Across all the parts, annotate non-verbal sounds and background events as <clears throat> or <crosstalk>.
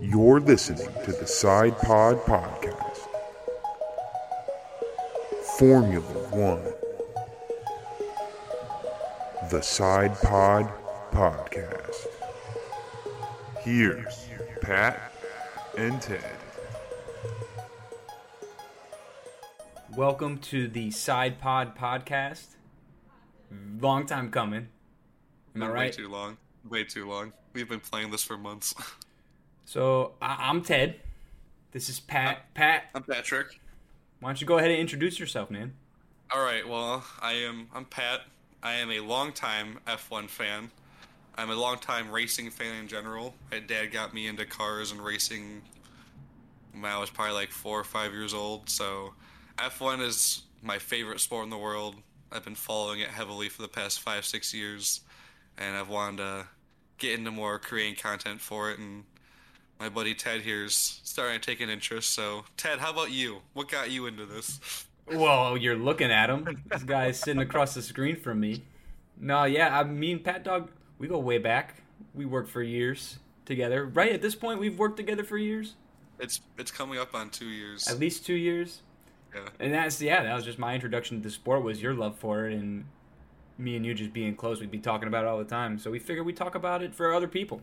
You're listening to the SidePod Podcast. Formula One. The SidePod Podcast. Here's Pat and Ted. Welcome to the SidePod podcast. Long time coming. Am I Been Way too long. Way too long. We've been playing this for months. <laughs> So I- I'm Ted. This is Pat. Pat, I'm Patrick. why don't you go ahead and introduce yourself, man? All right. Well, I am. I'm Pat. I am a longtime F1 fan. I'm a longtime racing fan in general. My dad got me into cars and racing when I was probably like four or five years old. So F1 is my favorite sport in the world. I've been following it heavily for the past five, six years, and I've wanted to get into more creating content for it. And my buddy Ted here's starting to take an interest. So Ted, how about you? What got you into this? Well, you're looking at him. This guy's sitting across the screen from me. No, yeah, I mean, Pat Dog, we go way back. We worked for years together. Right at this point, we've worked together for years, It's it's coming up on two years. at least two years. Yeah. And that's yeah, that was just my introduction to the sport was your love for it and me and you just being close, we'd be talking about it all the time. So we figured we'd talk about it for other people.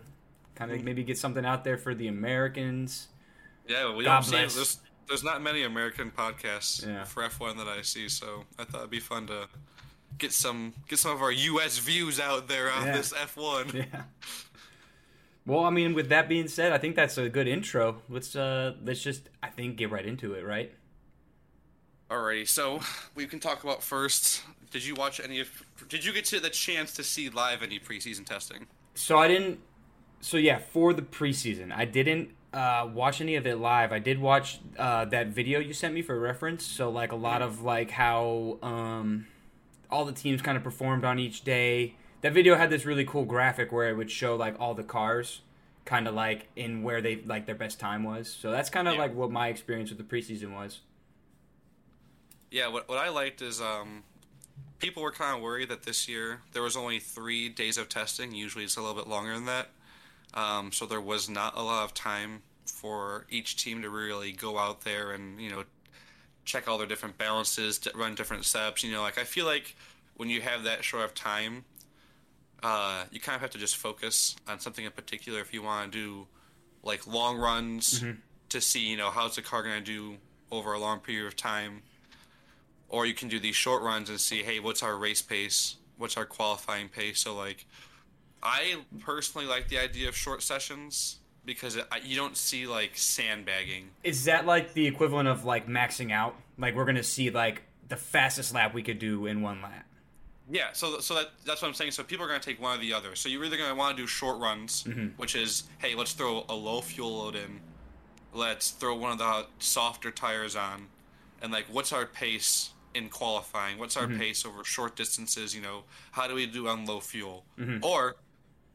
Kind of maybe get something out there for the Americans. Yeah, we God don't see there's there's not many American podcasts Yeah. for F1 that I see, so I thought it'd be fun to get some get some of our US views out there on Yeah. this F1. Yeah. <laughs> Well, I mean, with that being said, I think that's a good intro. Let's uh let's just I think get right into it, right? Alrighty, so we can talk about first. Did you watch any of? Did you get to the chance to see live any preseason testing? So I didn't. So yeah, for the preseason, I didn't uh, watch any of it live. I did watch uh, that video you sent me for reference. So like a lot of like how um, all the teams kind of performed on each day. That video had this really cool graphic where it would show like all the cars, kind of like in where they like their best time was. So that's kind of Yeah. like what my experience with the preseason was. Yeah, what what I liked is um, people were kind of worried that this year there was only three days of testing. Usually it's a little bit longer than that. Um, so there was not a lot of time for each team to really go out there and you know check all their different balances, to run different steps. You know, like I feel like when you have that short of time, uh, you kind of have to just focus on something in particular if you want to do like long runs to see you know how's the car going to do over a long period of time. Or you can do these short runs and see hey what's our race pace? What's our qualifying pace? So like i personally like the idea of short sessions because it, you don't see like sandbagging. Is that like the equivalent of like maxing out? Like we're gonna see like the fastest lap we could do in one lap. yeah so so that, that's what i'm saying. So people are going to take one or the other. So you're either going to want to do short runs mm-hmm. which is hey let's throw a low fuel load in. Let's throw one of the softer tires on. And like what's our pace in qualifying? What's our mm-hmm. pace over short distances? You know how do we do on low fuel? Mm-hmm. Or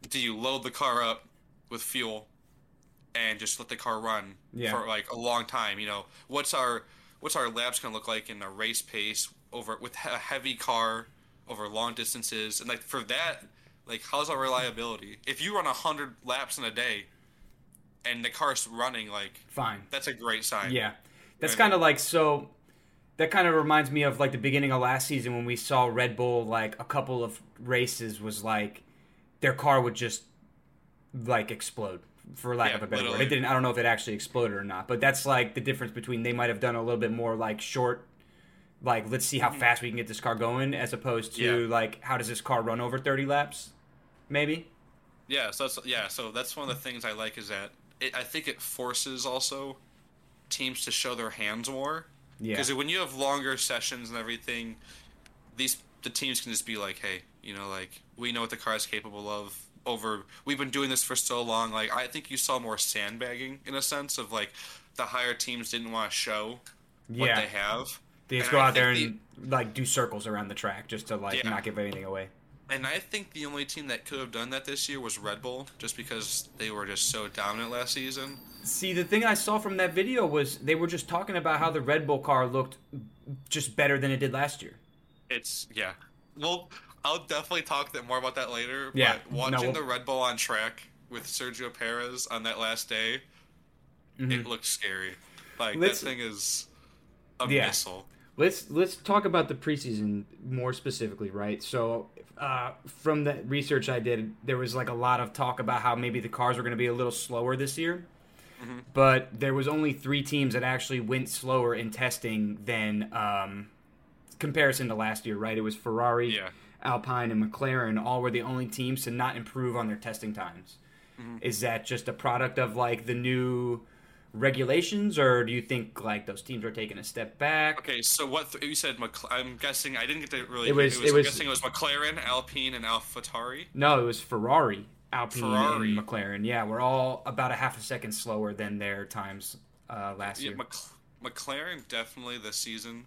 do you load the car up with fuel and just let the car run Yeah. for like a long time you know what's our what's our laps going to look like in a race pace over with a heavy car over long distances and like for that like how's our reliability if you run 100 laps in a day and the car's running like Fine. that's a great sign Yeah. That's Right. kind of like so that kind of reminds me of like the beginning of last season when we saw Red Bull like a couple of races was like their car would just like explode for lack Yeah, of a better word. It didn't I don't know if it actually exploded or not, but that's like the difference between they might have done a little bit more like short like let's see how fast we can get this car going as opposed to Mm-hmm. Yeah. like how does this car run over 30 laps maybe? Yeah, so that's yeah, so that's one of the things I like is that it, I think it forces also teams to show their hands more. Yeah. Because when you have longer sessions and everything, these the teams can just be like, hey, you know, like we know what the car is capable of. Over, we've been doing this for so long. Like I think you saw more sandbagging in a sense of like the higher teams didn't want to show what Yeah. they have. They just And go I out there and like do circles around the track just to like Yeah. not give anything away. And I think the only team that could have done that this year was Red Bull, just because they were just so dominant last season. See, the thing I saw from that video was they were just talking about how the Red Bull car looked just better than it did last year. It's yeah. Well, I'll definitely talk that more about that later. Yeah, But watching no. the Red Bull on track with Sergio Perez on that last day, it looks scary. Like Let's- that thing is a Yeah. missile. Let's let's talk about the preseason more specifically, right? So, uh, from the research I did, there was like a lot of talk about how maybe the cars were going to be a little slower this year, but there was only three teams that actually went slower in testing than um, comparison to last year, right? It was Ferrari, Yeah. Alpine, and McLaren. All were the only teams to not improve on their testing times. Is that just a product of like the new regulations, or do you think like those teams are taking a step back? Okay, so what th- you said? Mc- I'm guessing I didn't get to really. It was- It it I'm was- guessing it was McLaren, Alpine, and AlphaTauri. No, it was Ferrari, Alpine, Ferrari. and McLaren. Yeah, we're all about a half a second slower than their times uh, last Yeah, year. Mc- McLaren definitely this season.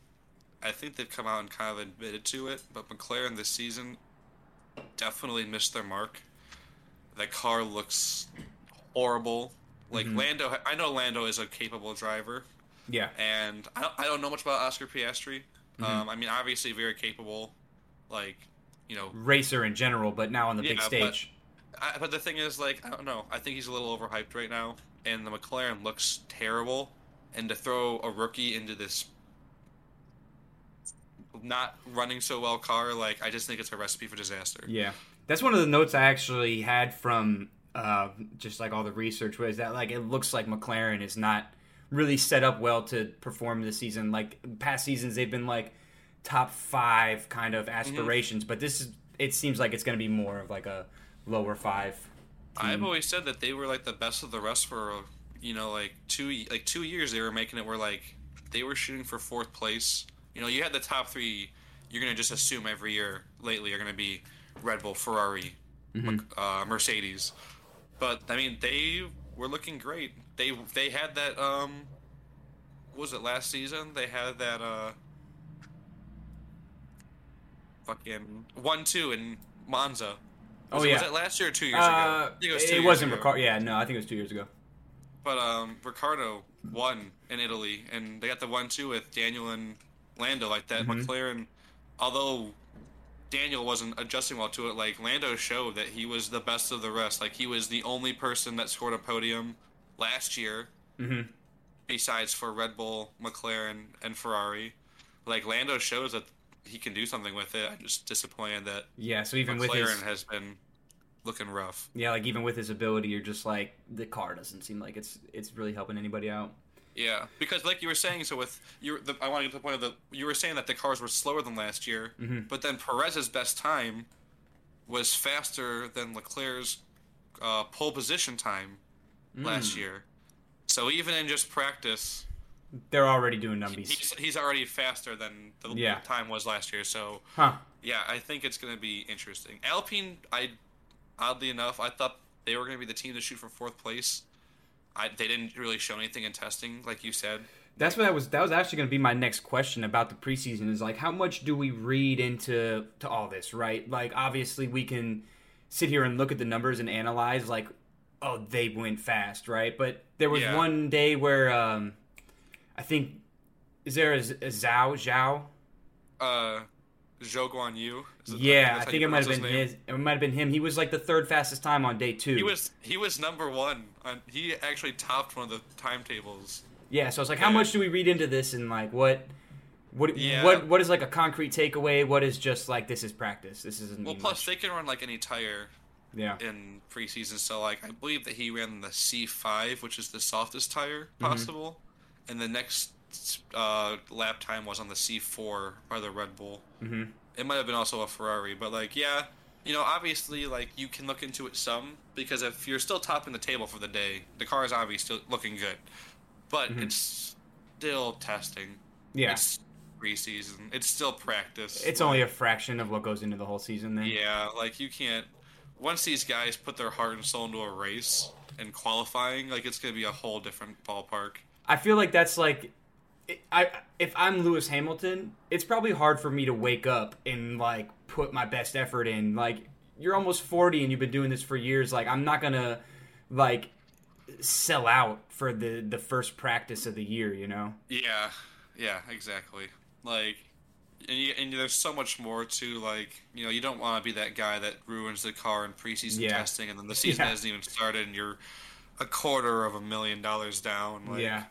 I think they've come out and kind of admitted to it, but McLaren this season definitely missed their mark. That car looks horrible. Like Mm-hmm. Lando, I know Lando is a capable driver, yeah, and I don't, I don't know much about Oscar Piastri. Mm-hmm. Um, I mean, obviously very capable, like you know. racer in general, but now on the big Yeah, but- stage. I, but the thing is, like, I don't know. I think he's a little overhyped right now, and the McLaren looks terrible. And to throw a rookie into this not running so well car, like, I just think it's a recipe for disaster. Yeah, that's one of the notes I actually had from uh, just like all the research was that like it looks like McLaren is not really set up well to perform this season. Like past seasons, they've been like top five kind of aspirations, but this is it seems like it's going to be more of like a lower five. I've always said that they were like the best of the rest for, you know, like two like two years. They were making it where like they were shooting for fourth place. You know, you had the top three. You're gonna just assume every year lately are gonna be Red Bull, Ferrari, Mc- uh, Mercedes. But I mean, they were looking great. They they had that um, what was it last season? They had that uh, fucking one two in Monza. Oh, it- yeah. was it last year or two years Uh, ago? I think it was two it years wasn't. Ricciardo. Yeah, no, I think it was two years ago. But um, Ricciardo won in Italy, and they got the one-two with Daniel and Lando like that. Mm-hmm. McLaren, although Daniel wasn't adjusting well to it, like Lando showed that he was the best of the rest. Like he was the only person that scored a podium last year, Mhm. besides for Red Bull, McLaren, and Ferrari. Like Lando shows that he can do something with it. I'm just disappointed that Yeah, so even with McLaren his has been looking rough. yeah, like even with his ability, you're just like the car doesn't seem like it's it's really helping anybody out. Yeah, because like you were saying, so with you, the, I want to get to the point of the you were saying that the cars were slower than last year, Mm-hmm. but then Perez's best time was faster than Leclerc's uh, pole position time Mm. last year. So even in just practice, They're already doing numbies. he's, he's already faster than the Yeah. time was last year. So Huh. yeah, I think it's going to be interesting. Alpine, I oddly enough, I thought they were going to be the team to shoot for fourth place. I, they didn't really show anything in testing, like you said. That's what that was. That was actually going to be my next question about the preseason. Is like, how much do we read into to all this, right? Like, obviously, we can sit here and look at the numbers and analyze, like, oh, they went fast, right? But there was Yeah. one day where um, I think is there a Zhao Zhao? uh Zhou Guan Yu. Yeah, I think it might have been name? his. It might have been him. He was like the third fastest time on day two. He was he was number one. On, he actually topped one of the timetables. Yeah, so it's like, how much do we read into this, and like, what, what, Yeah. what, what is like a concrete takeaway? What is just like this is practice? This isn't. Well, plus much. they can run like any tire yeah, in preseason. So like I believe that he ran the C5, which is the softest tire Mm-hmm. possible, and the next uh, lap time was on the C4 or the Red Bull. Mhm. It might have been also a Ferrari, but like yeah, you know obviously like you can look into it some because if you're still topping the table for the day, the car is obviously still looking good, but it's still testing. Mm-hmm. yeah. It's, preseason. It's still practice. It's only a fraction of what goes into the whole season. Then. Yeah, like you can't. Once these guys put their heart and soul into a race and qualifying, like it's gonna be a whole different ballpark. I feel like that's like, I if I'm Lewis Hamilton, it's probably hard for me to wake up and like put my best effort in. Like you're almost 40 and you've been doing this for years. Like I'm not gonna like sell out for the the first practice of the year. You know. Yeah, yeah, exactly. Like, and, you, and there's so much more to like. You know, you don't want to be that guy that ruins the car in preseason Yeah. testing, and then the <laughs> season Yeah. hasn't even started, and you're a quarter of a million dollars down. Like, yeah.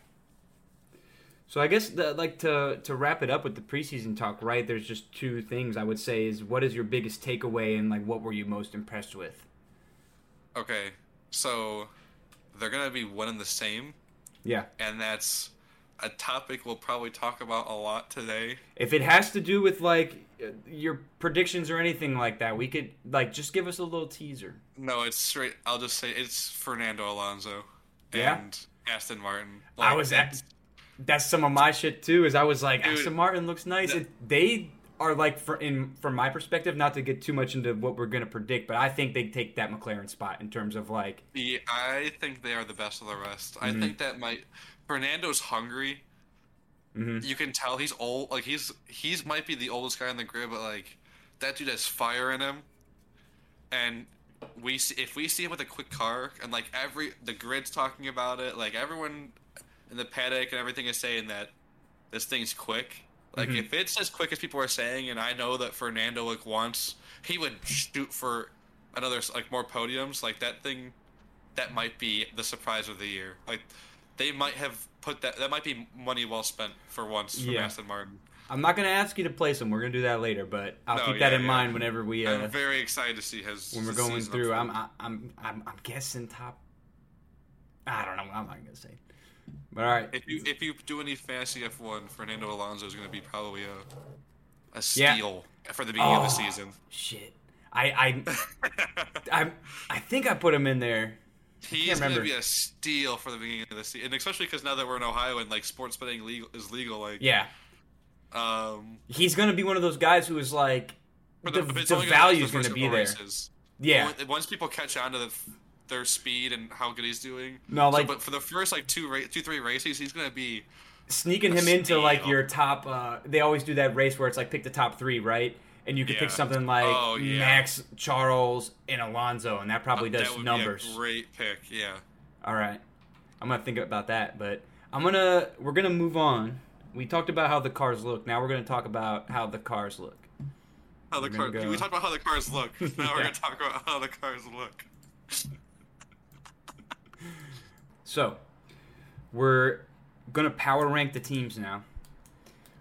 So I guess the, like to to wrap it up with the preseason talk, right? There's just two things I would say is what is your biggest takeaway and like what were you most impressed with? Okay, so they're gonna be one and the same, Yeah. and that's a topic we'll probably talk about a lot today. If it has to do with like your predictions or anything like that, we could like just give us a little teaser. No, it's straight. I'll just say it's Fernando Alonso Yeah? and Aston Martin. I was at- That's some of my shit too. Is I was like, Dude, Aston Martin looks nice. It, they are like, for in from my perspective, not to get too much into what we're gonna predict, but I think they take that McLaren spot in terms of like, Yeah, I think they are the best of the rest. I Mm-hmm. think that might Fernando's hungry. Mhm. You can tell he's old. Like he's he's might be the oldest guy in the grid, but like that dude has fire in him. And we see, if we see him with a quick car, and like every the grid's talking about it, like everyone in the paddock and everything is saying that this thing's quick. Like Mhm. if it's as quick as people are saying, and I know that Fernando like wants, he would shoot for another like more podiums. Like that thing, that might be the surprise of the year. Like they might have put that. That might be money well spent for once from Yeah. Aston Martin. I'm not gonna ask you to place him. We're gonna do that later, but I'll No, keep that in yeah. mind whenever we uh, I'm very excited to see his when we're going through. I'm. I'm I'm I'm guessing top. I don't know. I'm not gonna say. But all right. If you if you do any fantasy F1, Fernando Alonso is going to be probably a a Yeah. steal for the beginning of the Oh, season. Shit. I I <laughs> I I think I put him in there. He's going to be a steal for the beginning of the season, and especially because now that we're in Ohio and like sports betting legal is legal, like Yeah. um, He's gonna be one of those guys who is like the, the only gonna last value's the gonna be there. races. Yeah. Once people catch on to the, their speed and how good he's doing. No, So, like- but for the first like two ra- two three races, he's going to be Sneaking him into like your top. Uh, they always do that race where it's like pick the top three, right? And you could pick something like Oh, yeah. Max, Charles, and Alonso, and that probably does that numbers. Great pick, yeah. All right, I'm gonna think about that, but I'm gonna we're gonna move on. We talked about how the cars look. Now we're gonna talk about how the cars look. How the We're car? go- We talked about how the cars look. <laughs> Now we're going to talk about how the cars look. <laughs> So, we're gonna power rank the teams now.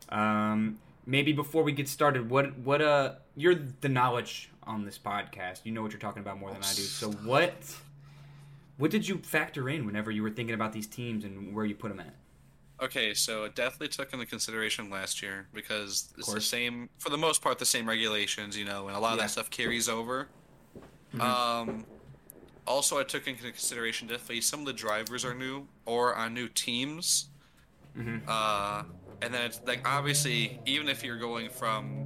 Um, maybe before we get started, what what uh, you're the knowledge on this podcast. You know what you're talking about more than I do. So what what did you factor in whenever you were thinking about these teams and where you put them at? Okay, so it definitely took into consideration last year because it's the same, for the most part, the same regulations, you know, and a lot of Yeah. that stuff carries over. Mm-hmm. Um, also, I took into consideration definitely some of the drivers are new or on new teams. Mhm. Uh, and then it's like obviously, even if you're going from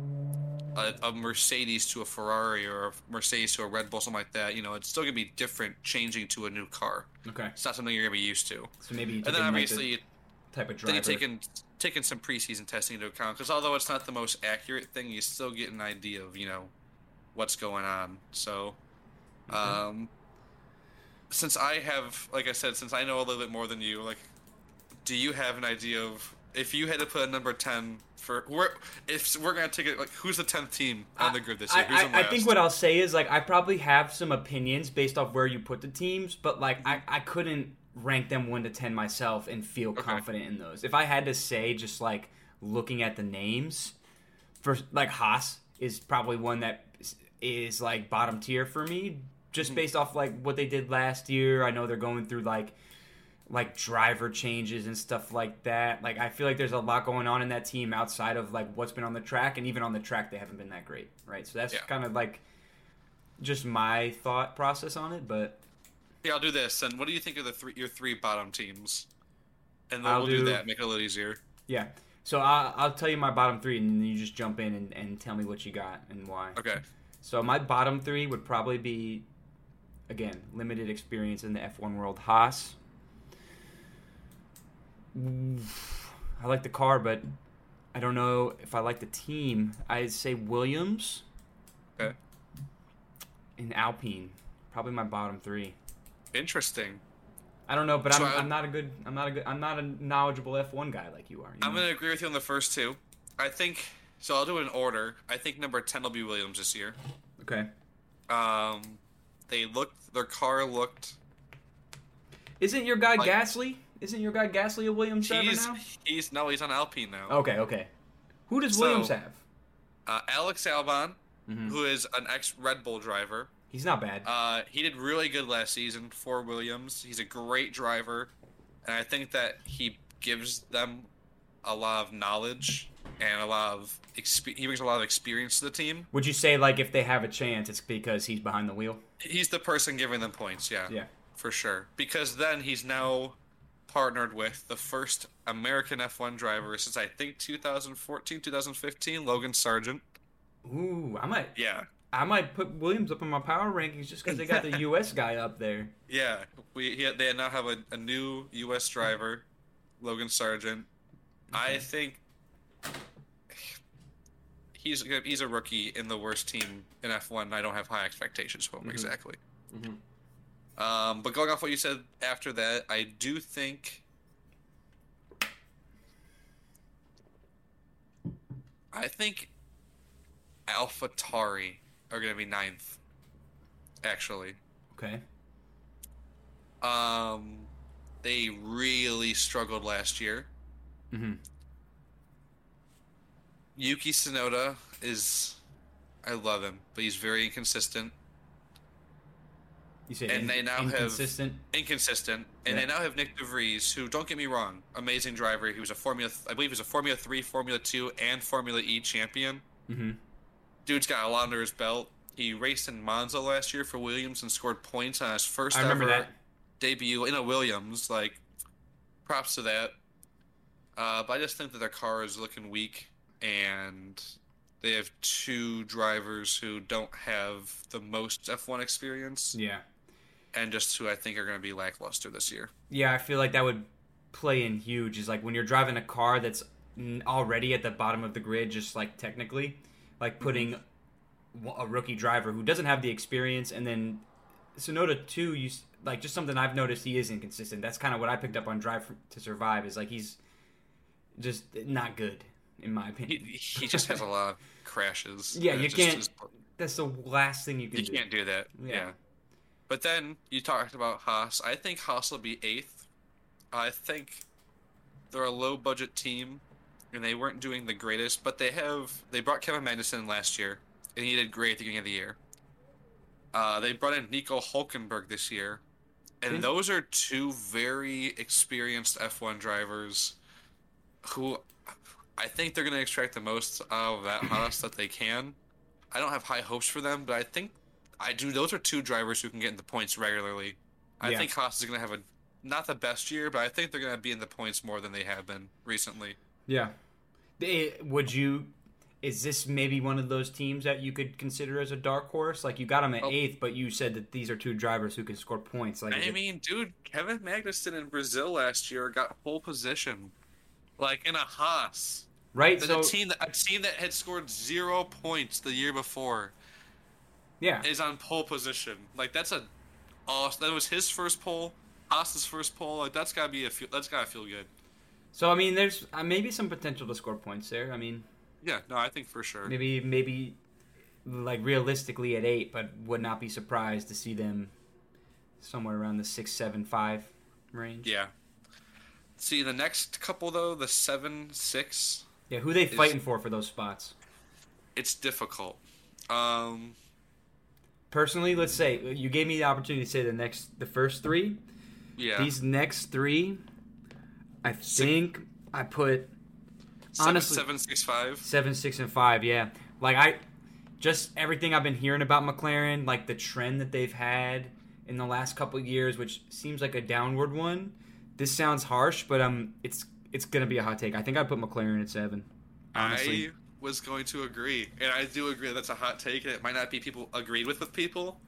a, a Mercedes to a Ferrari or a Mercedes to a Red Bull, something like that, you know, it's still gonna be different changing to a new car. Okay, It's not something you're gonna be used to. so maybe you And then in, like, obviously, type of then driver. you taken taken some preseason testing into account because although it's not the most accurate thing, you still get an idea of you know what's going on. So, um, since I have, like I said, since I know a little bit more than you, like, do you have an idea of if you had to put a number ten for where if we're gonna take it like who's the tenth team on the grid this year? I, I, I think what I'll say is like I probably have some opinions based off where you put the teams, but like I, I couldn't rank them one to ten myself and feel confident in those. If I had to say just like looking at the names, for like Haas is probably one that is like bottom tier for me, just Mm-hmm. based off like what they did last year. I know they're going through like like driver changes and stuff like that. Like I feel like there's a lot going on in that team outside of like what's been on the track, and even on the track they haven't been that great, right? So that's Yeah. kind of like just my thought process on it. But Yeah, I'll do this. And what do you think of the three your three bottom teams? And then I'll we'll do, do- that. Make it a little easier. yeah, so I'll, I'll tell you my bottom three, and then you just jump in and, and tell me what you got and why. Okay. So my bottom three would probably be, again, limited experience in the F1 world. Haas. I like the car, but I don't know if I like the team. I'd say Williams Okay. and Alpine. Probably my bottom three. Interesting. I don't know, but So I'm, I- I'm not a good. I'm not a good. I'm not a knowledgeable F1 guy like you are. you I'm know? gonna agree with you on the first two. I think so. I'll do it in order. I think number ten will be Williams this year. Okay. Um, they looked. Their car looked. Isn't your guy Like- Gasly? Isn't your guy Gasly a Williams driver He's now? he's no, he's on Alpine now. Okay, okay. Who does So- Williams have? Uh, Alex Albon, Mhm. who is an ex Red Bull driver. He's not bad. Uh, he did really good last season for Williams. He's a great driver, and I think that he gives them a lot of knowledge and a lot of exp- he brings a lot of experience to the team. Would you say like if they have a chance, it's because he's behind the wheel? He's the person giving them points, yeah, Yeah. for sure. Because then he's now partnered with the first American F1 driver since I think 2014, 2015, Logan Sargent. Ooh, I might, Yeah, I might put Williams up in my power rankings just because they got the <laughs> U.S. guy up there. yeah. We he, they now have a, a new U.S. driver, Logan Sargent. I think he's he's a rookie in the worst team in F1. I don't have high expectations for him exactly. Mhm. Um, but going off what you said after that, I do think. I think AlphaTauri are going to be ninth. Actually, Okay. um, they really struggled last year. Mm-hmm. Yuki Tsunoda is, I love him, but he's very inconsistent. You say And in- they now have- inconsistent. Inconsistent, and Yeah. they now have Nyck de Vries, who don't get me wrong, amazing driver. He was a Formula, I believe, he was a Formula Three, Formula Two, and Formula E champion. Mm-hmm. Dude's got a lot under his belt. He raced in Monza last year for Williams and scored points on his first I remember ever that. debut in a Williams. Like, props to that. Uh, but I just think that their car is looking weak, and they have two drivers who don't have the most F1 experience, Yeah. and just who I think are going to be lackluster this year. Yeah, I feel like that would play in huge. Is like when you're driving a car that's already at the bottom of the grid, just like technically, like putting mm-hmm. wa- a rookie driver who doesn't have the experience, and then Tsunoda too. You like just something I've noticed he is inconsistent. That's kind of what I picked up on Drive to Survive. Is like he's just not good in my opinion. he just has a lot of crashes. Yeah, you can't- is- That's the last thing you can you do. can't do that. Yeah. Yeah. But then you talked about Haas. I think Haas will be eighth. I think they're a low budget team, and they weren't doing the greatest. But they have they brought Kevin Magnussen last year, and he did great at the beginning of the year. Uh, they brought in Nico Hulkenberg this year, and those are two very experienced F1 drivers, who I think they're going to extract the most out of that <clears throat> Haas that they can. I don't have high hopes for them, but I think I do. Those are two drivers who can get in the points regularly. I Yeah. think Haas is going to have a not the best year, but I think they're going to be in the points more than they have been recently. Yeah. They- would you? Is this maybe one of those teams that you could consider as a dark horse? Like you got them at Oh. eighth, but you said that these are two drivers who can score points. Like, I it- mean, dude, Kevin Magnussen in Brazil last year got pole position, like in a Haas. right? The So team that a team that had scored zero points the year before yeah, is on pole position. Like that's a, awesome. That was his first pole, Haas's first pole. Like that's gotta be a feel. That's gotta feel good. so I mean, there's uh, maybe some potential to score points there. I mean, Yeah, no, I think for sure. maybe maybe like realistically at eight, but would not be surprised to see them somewhere around the six, seven, five range. Yeah. See the next couple though, the seven, six. Yeah, who they fighting for for those spots? It's difficult. Um, Personally, let's say you gave me the opportunity to say the next, the first three. yeah. These next three, I think I put seven, honestly- seven, six, five. seven, six, and five. Yeah, like I just everything I've been hearing about McLaren, like the trend that they've had in the last couple of years, which seems like a downward one. This sounds harsh, but um, it's it's gonna be a hot take. I think I put McLaren at seven. Honestly, I was going to agree, and I do agree that's a hot take. and It might not be people agreed with with people.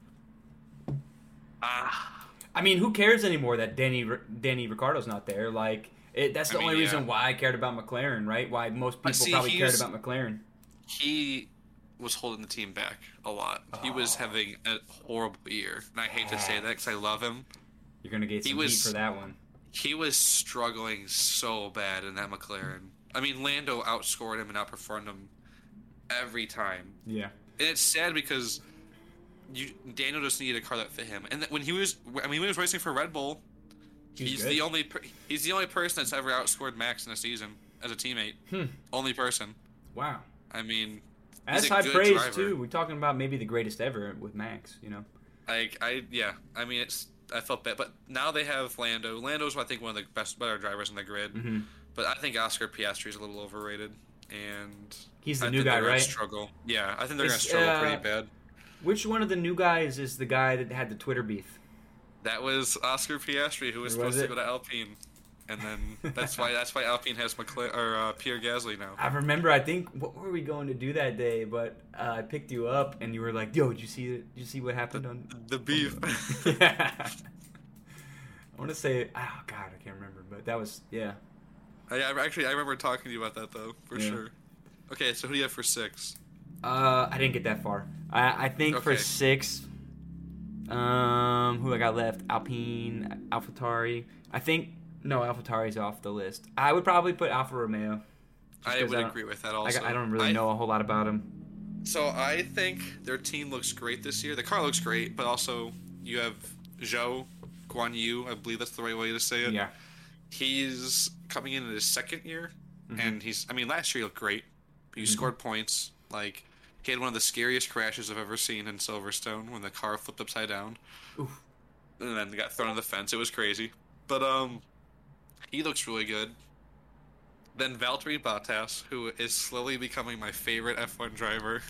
Ah, I mean, who cares anymore that Danny Danny Ricciardo's not there? Like, it, that's I the mean, only yeah. reason why I cared about McLaren, right? Why most people see, probably cared about McLaren. he was holding the team back a lot. He was Oh. having a horrible year, and I hate to say that because I love him. You're gonna get He some was- heat for that one. He was struggling so bad in that McLaren. I mean, Lando outscored him and outperformed him every time. Yeah. And it's sad because you Daniel just needed a car that fit him. And when he was, I mean, when he was racing for Red Bull, He's He's the only he's the only person that's ever outscored Max in a season as a teammate. Hmm. Only person. Wow. I mean, That's high praise driver. too. We're talking about maybe the greatest ever with Max. You know. Like I yeah. I mean, it's I felt bad, but now they have Lando. Lando's I think one of the best better drivers in the grid. Mhm. But I think Oscar Piastri is a little overrated, and He's the I new guy, right? Struggle. Yeah, I think they're gonna struggle uh, pretty bad. Which one of the new guys is the guy that had the Twitter beef? That was Oscar Piastri who was was supposed to go to Alpine, and then that's why that's why Alpine has McLaren or uh, Pierre Gasly now. I remember. I think what were we going to do that day? But uh, I picked you up, and you were like, "Yo, did you see? Did you see what happened on?" The beef. yeah. <laughs> I want to say, oh god, I can't remember, but that was yeah. I, I actually I remember talking to you about that though for Yeah. sure. Okay, so who do you have for six? Uh, I didn't get that far. I I think for six, um, who I got left? Alpine, AlphaTauri. I think no, AlphaTauri's off the list. I would probably put Alfa Romeo. I would don't- agree with that I, also. got- I don't really I- know a whole lot about him. So I think their team looks great this year. The car looks great, but also you have Zhou Guan Yu. I believe that's the right way to say it. Yeah. He's coming in his second year, Mm-hmm. and he's. I mean, last year he looked great. He scored points. Like he had one of the scariest crashes I've ever seen in Silverstone when the car flipped upside down, Oof. and then got thrown on the fence. It was crazy. But um, he looks really good. Then Valtteri Bottas, who is slowly becoming my favorite F1 driver.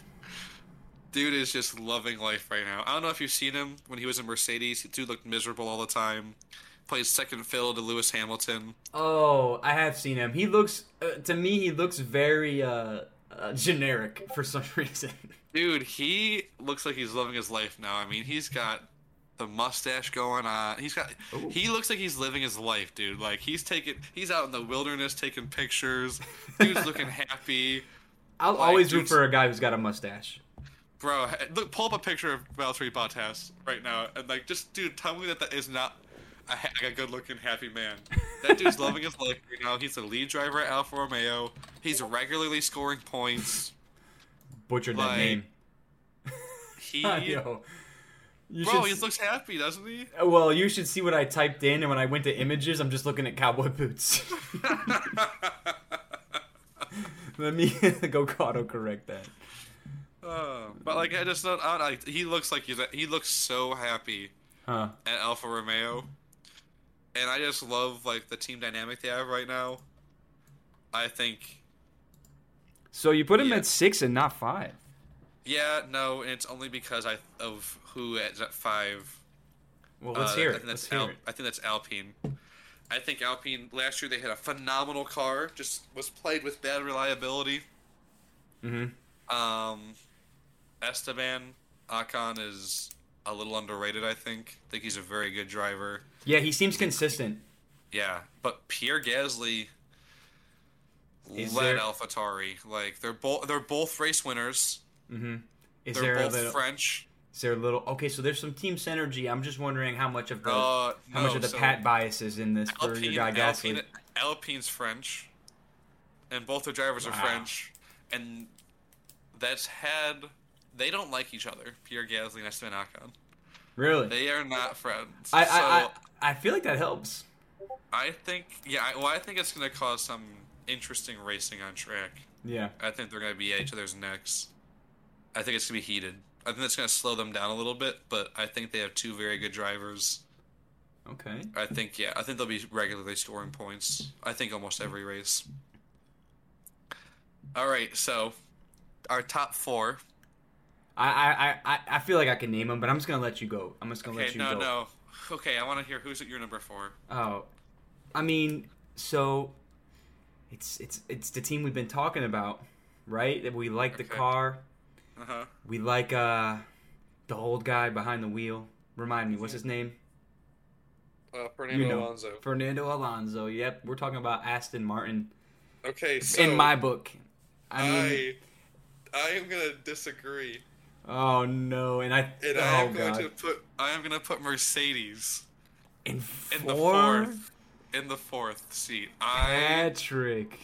Dude is just loving life right now. I don't know if you've seen him when he was in Mercedes. Dude looked miserable all the time. Played second fiddle to Lewis Hamilton. Oh, I have seen him. He looks uh, to me he looks very uh, uh generic for some <laughs> reason. Dude, he looks like he's loving his life now. I mean, he's got the mustache going on. He's got. Ooh. He looks like he's living his life, dude. Like he's taking. He's out in the wilderness taking pictures. Dude's looking happy. <laughs> I'll Like, always root for a guy who's got a mustache. Bro, look, pull up a picture of Valtteri Bottas right now, and like, just dude, tell me that that is not a, ha- a good-looking, happy man. That dude's <laughs> loving his life right now. He's the lead driver at Alfa Romeo. He's regularly scoring points. Butchered that name. He, <laughs> Yo, you bro, should he looks happy, doesn't he? Well, you should see what I typed in, and when I went to images, I'm just looking at cowboy boots. <laughs> Let me <laughs> go autocorrect that. Uh, but like, I just don't. I, I, he looks like he's. He looks so happy Huh. at Alfa Romeo, and I just love like the team dynamic they have right now. I think So you put him Yeah. at six and not five. Yeah, no, and it's only because I of who at five. Well, let's Uh, hear I it. think Let's that's hear Al- it. I think that's Alpine. I think Alpine last year they had a phenomenal car, just was played with bad reliability. Mm-hmm. Um, Esteban Ocon is a little underrated. I think. I think he's a very good driver. Yeah, he seems consistent. Yeah, but Pierre Gasly Is led there- AlphaTauri. Like they're both they're both race winners. Mm-hmm. Is They're there a both little? French. Is there a little? Okay, so there's some team synergy. I'm just wondering how much of the Uh, how much of the so- Pat bias is in this for your guy Gasly. Alpine, Alpine's French, and both the drivers are French, and that's had they don't like each other. Pierre Gasly and Esteban Ocon. Really? They are not friends. I, so I, I I feel like that helps. I think yeah. I, well, I think it's going to cause some interesting racing on track. Yeah. I think they're going to be at each other's necks. I think it's going to be heated. I think that's going to slow them down a little bit, but I think they have two very good drivers. Okay. I think yeah, I think they'll be regularly scoring points. I think almost every race. All right, so our top four. I, I, I, I feel like I can name them, but I'm just gonna let you go. I'm just gonna Okay, let you no, go. no. No. Okay, I want to hear who's at your number four. Oh, I mean, so it's it's it's the team we've been talking about, right? That we like the Okay. car, Uh huh. we like uh the old guy behind the wheel. Remind me, what's his name? Uh, Fernando you know, Alonso. Fernando Alonso. Yep, we're talking about Aston Martin. Okay, so In my book, I mean, I, I am gonna disagree, oh no, and I and oh I am god, going to put I am gonna put Mercedes in in the fourth in the fourth seat. I Patrick.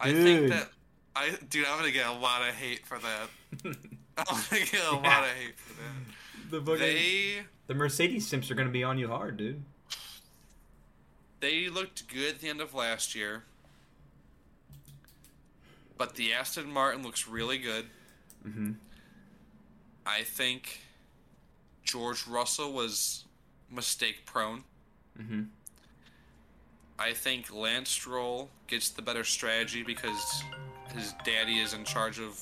I Dude. think that I dude, I'm gonna get a lot of hate for that. <laughs> I'm gonna get a lot of hate for that. the They the Mercedes simps are gonna be on you hard, dude. they looked good at the end of last year, but the Aston Martin looks really good. Mhm. I think George Russell was mistake prone. Mhm. I think Lance Stroll gets the better strategy because his daddy is in charge of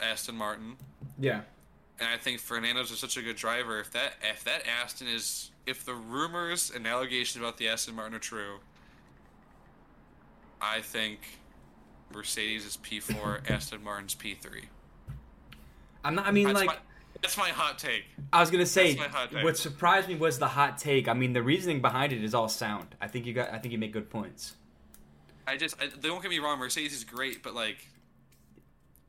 Aston Martin. Yeah. And I think Fernando's is such a good driver. If that if that Aston is if the rumors and allegations about the Aston Martin are true, I think Mercedes is P four, <laughs> Aston Martin's P three. I'm not. I mean, That's like. my that's my hot take. I was gonna say That's my hot take. what surprised me was the hot take. I mean, the reasoning behind it is all sound. I think you got. I think you make good points. I just I, don't get me wrong, Mercedes is great, but like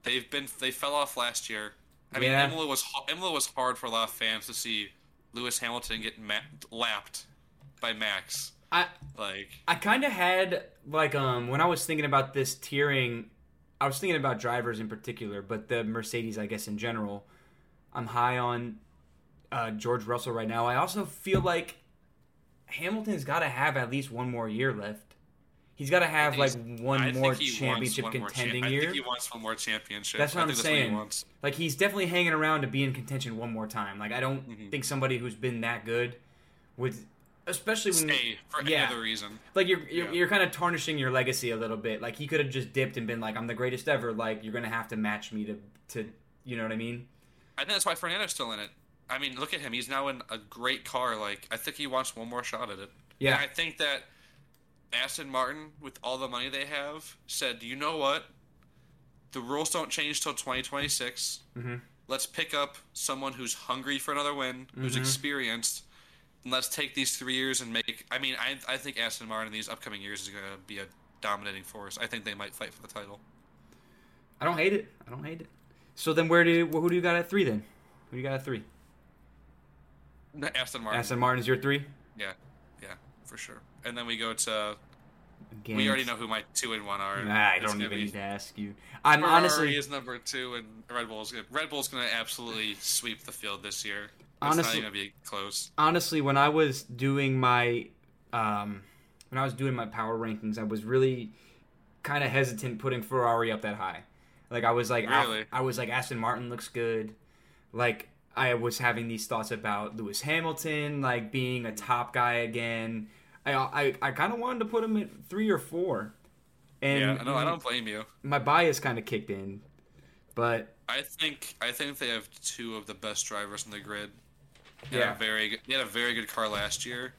they've been they fell off last year. I mean, Yeah. Imola was Imola was hard for a lot of fans to see Lewis Hamilton get ma- lapped by Max. I Like I kind of had like um when I was thinking about this tiering, I was thinking about drivers in particular, but the Mercedes, I guess in general. I'm high on uh, George Russell right now. I also feel like Hamilton's got to have at least one more year left. He's got to have like one more think he wants championship one more cha- contending I year. think he wants one more championship. That's what I I'm think that's what he saying. wants. Like he's definitely hanging around to be in contention one more time. Like I don't Mm-hmm. think somebody who's been that good would, especially when Stay for yeah. any other reason. like you're you're, Yeah. you're kind of tarnishing your legacy a little bit. Like he could have just dipped and been like, "I'm the greatest ever." Like you're gonna have to match me to to you know what I mean? I think that's why Fernando's still in it. I mean, look at him. He's now in a great car. Like I think he wants one more shot at it. Yeah. And I think that Aston Martin, with all the money they have, said, "You know what? The rules don't change till 2026. Mm-hmm. Let's pick up someone who's hungry for another win, who's Mm-hmm. experienced, and let's take these three years and make. I mean, I I think Aston Martin in these upcoming years is going to be a dominating force. I think they might fight for the title. I don't hate it. I don't hate it. So then, where do you, who do you got at three then? Who do you got at three? Aston Martin. Aston Martin's your three. Yeah, yeah, for sure. And then we go to. We already know who my two and one are. Nah, I don't even be- need to ask you. I'm honestly Ferrari honestly is number two, and Red Bull's gonna, Red Bull's going to absolutely sweep the field this year. It's not Honestly- even going to be close. honestly, when I was doing my um, when I was doing my power rankings, I was really kind of hesitant putting Ferrari up that high. Like I was like, I- I, was like Aston Martin looks good. Like I was having these thoughts about Lewis Hamilton, like being a top guy again. I I, I kind of wanted to put him at three or four, and yeah, no, I don't blame you. my bias kind of kicked in. But I think I think they have two of the best drivers in the grid. They Yeah. had a very good, they had a very good car last year.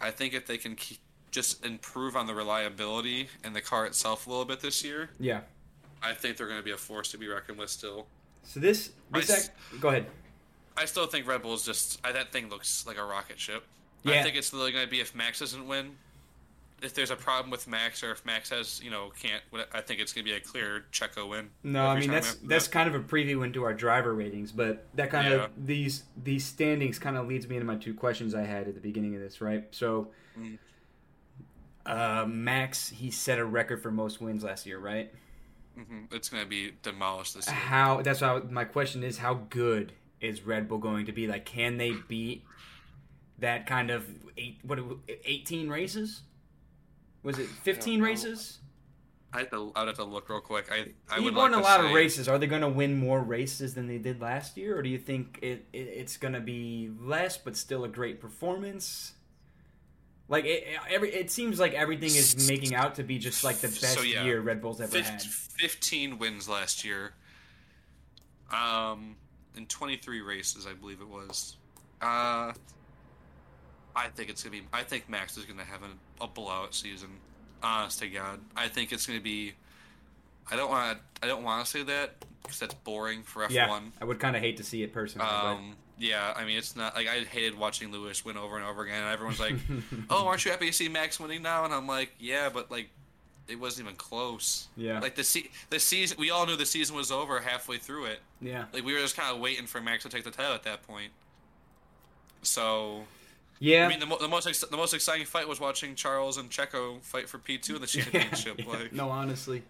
I think if they can keep, just improve on the reliability and the car itself a little bit this year, yeah, I think they're going to be a force to be reckoned with still. so this this I act, go ahead. I still think Red Bull's just I, that thing looks like a rocket ship. Yeah. I think it's literally going to be if Max doesn't win. If there's a problem with Max, or if Max has, you know, can't. I think it's going to be a clear Checo win. No, I mean that's that's that. kind of a preview into our driver ratings, but that kind Yeah. of these these standings kind of leads me into my two questions I had at the beginning of this, right? So, Mm. uh, Max he set a record for most wins last year, right? Mhm. It's going to be demolished this year. How that's how my question is: How good is Red Bull going to be? Like, can they beat that kind of eight? What eighteen races? Was it fifteen know. races? I have to, I'd have to look real quick. I I he would won like a lot say, of races. Are they going to win more races than they did last year, or do you think it, it it's going to be less, but still a great performance? Like it, every, it seems like everything is making out to be just like the best So, yeah. year Red Bull's ever Fif- had. 15 wins last year. Um, in 23 races, I believe it was. Uh, I think it's gonna be. I think Max is gonna have a, a blowout season. Honest to God, I think it's gonna be. I don't want. I don't want to say that because that's boring for F1. Yeah, I would kind of hate to see it personally. Um, yeah, I mean, it's not like I hated watching Lewis win over and over again. And everyone's like, <laughs> "Oh, aren't you happy to see Max winning now?" And I'm like, "Yeah, but like, it wasn't even close." Yeah. Like the se- the season, we all knew the season was over halfway through it. yeah, Like we were just kind of waiting for Max to take the title at that point. So, yeah. I mean, the, mo- the most ex- the most exciting fight was watching Charles and Checo fight for P two in the <laughs> championship. Yeah, like, no, honestly,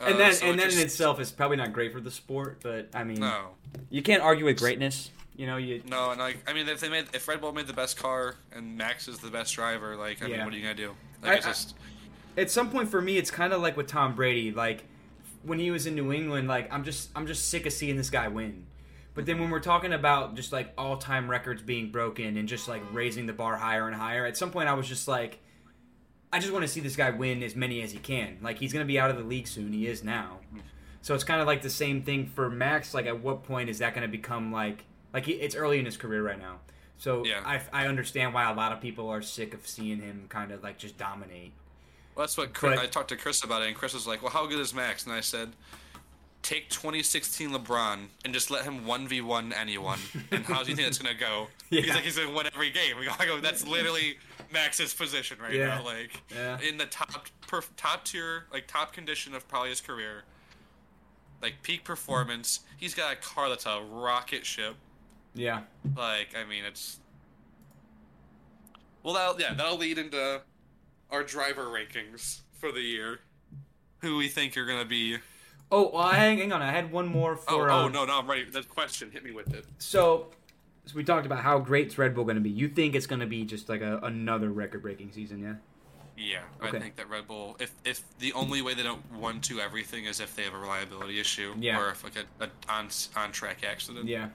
uh, and then so and then just- in itself is probably not great for the sport. But I mean, no, you can't argue with greatness. You know, you No, and like I mean, if they made if Red Bull made the best car and Max is the best driver, like I Yeah. mean, what are you gonna do? Like I- it's just at some point for me it's kind of like with Tom Brady like when he was in New England like I'm just I'm just sick of seeing this guy win. But then when we're talking about just like all-time records being broken and just like raising the bar higher and higher, at some point I was just like I just want to see this guy win as many as he can. Like he's going to be out of the league soon. He is now. So it's kind of like the same thing for Max like at what point is that going to become like like he, it's early in his career right now. So Yeah. I I understand why a lot of people are sick of seeing him kind of like just dominate. well, that's what Chris, But- I talked to Chris about it, and Chris was like, "Well, how good is Max?" And I said, "Take 2016 LeBron and just let him one v one anyone, and how do you think that's gonna go?" <laughs> Yeah. He's like, "He's gonna win every game." We go. That's literally Max's position right Yeah. now. Like Yeah. in the top perf- top tier, like top condition of probably his career. Like peak performance, he's got a car that's a rocket ship. Yeah. Like, I mean, it's. Well, that'll, yeah, that'll lead into our driver rankings for the year. Who we think are gonna be? Oh, well, hang, hang on. I had one more Oh, for. oh um, no, no, I'm ready. That question hit me with it. So, so we talked about how great's Red Bull going to be. You think it's going to be just like a, another record-breaking season, yeah? Yeah, Okay. I think that Red Bull. If if the only way they don't one to everything is if they have a reliability issue, Yeah. or if like a, a on on track accident. Yeah.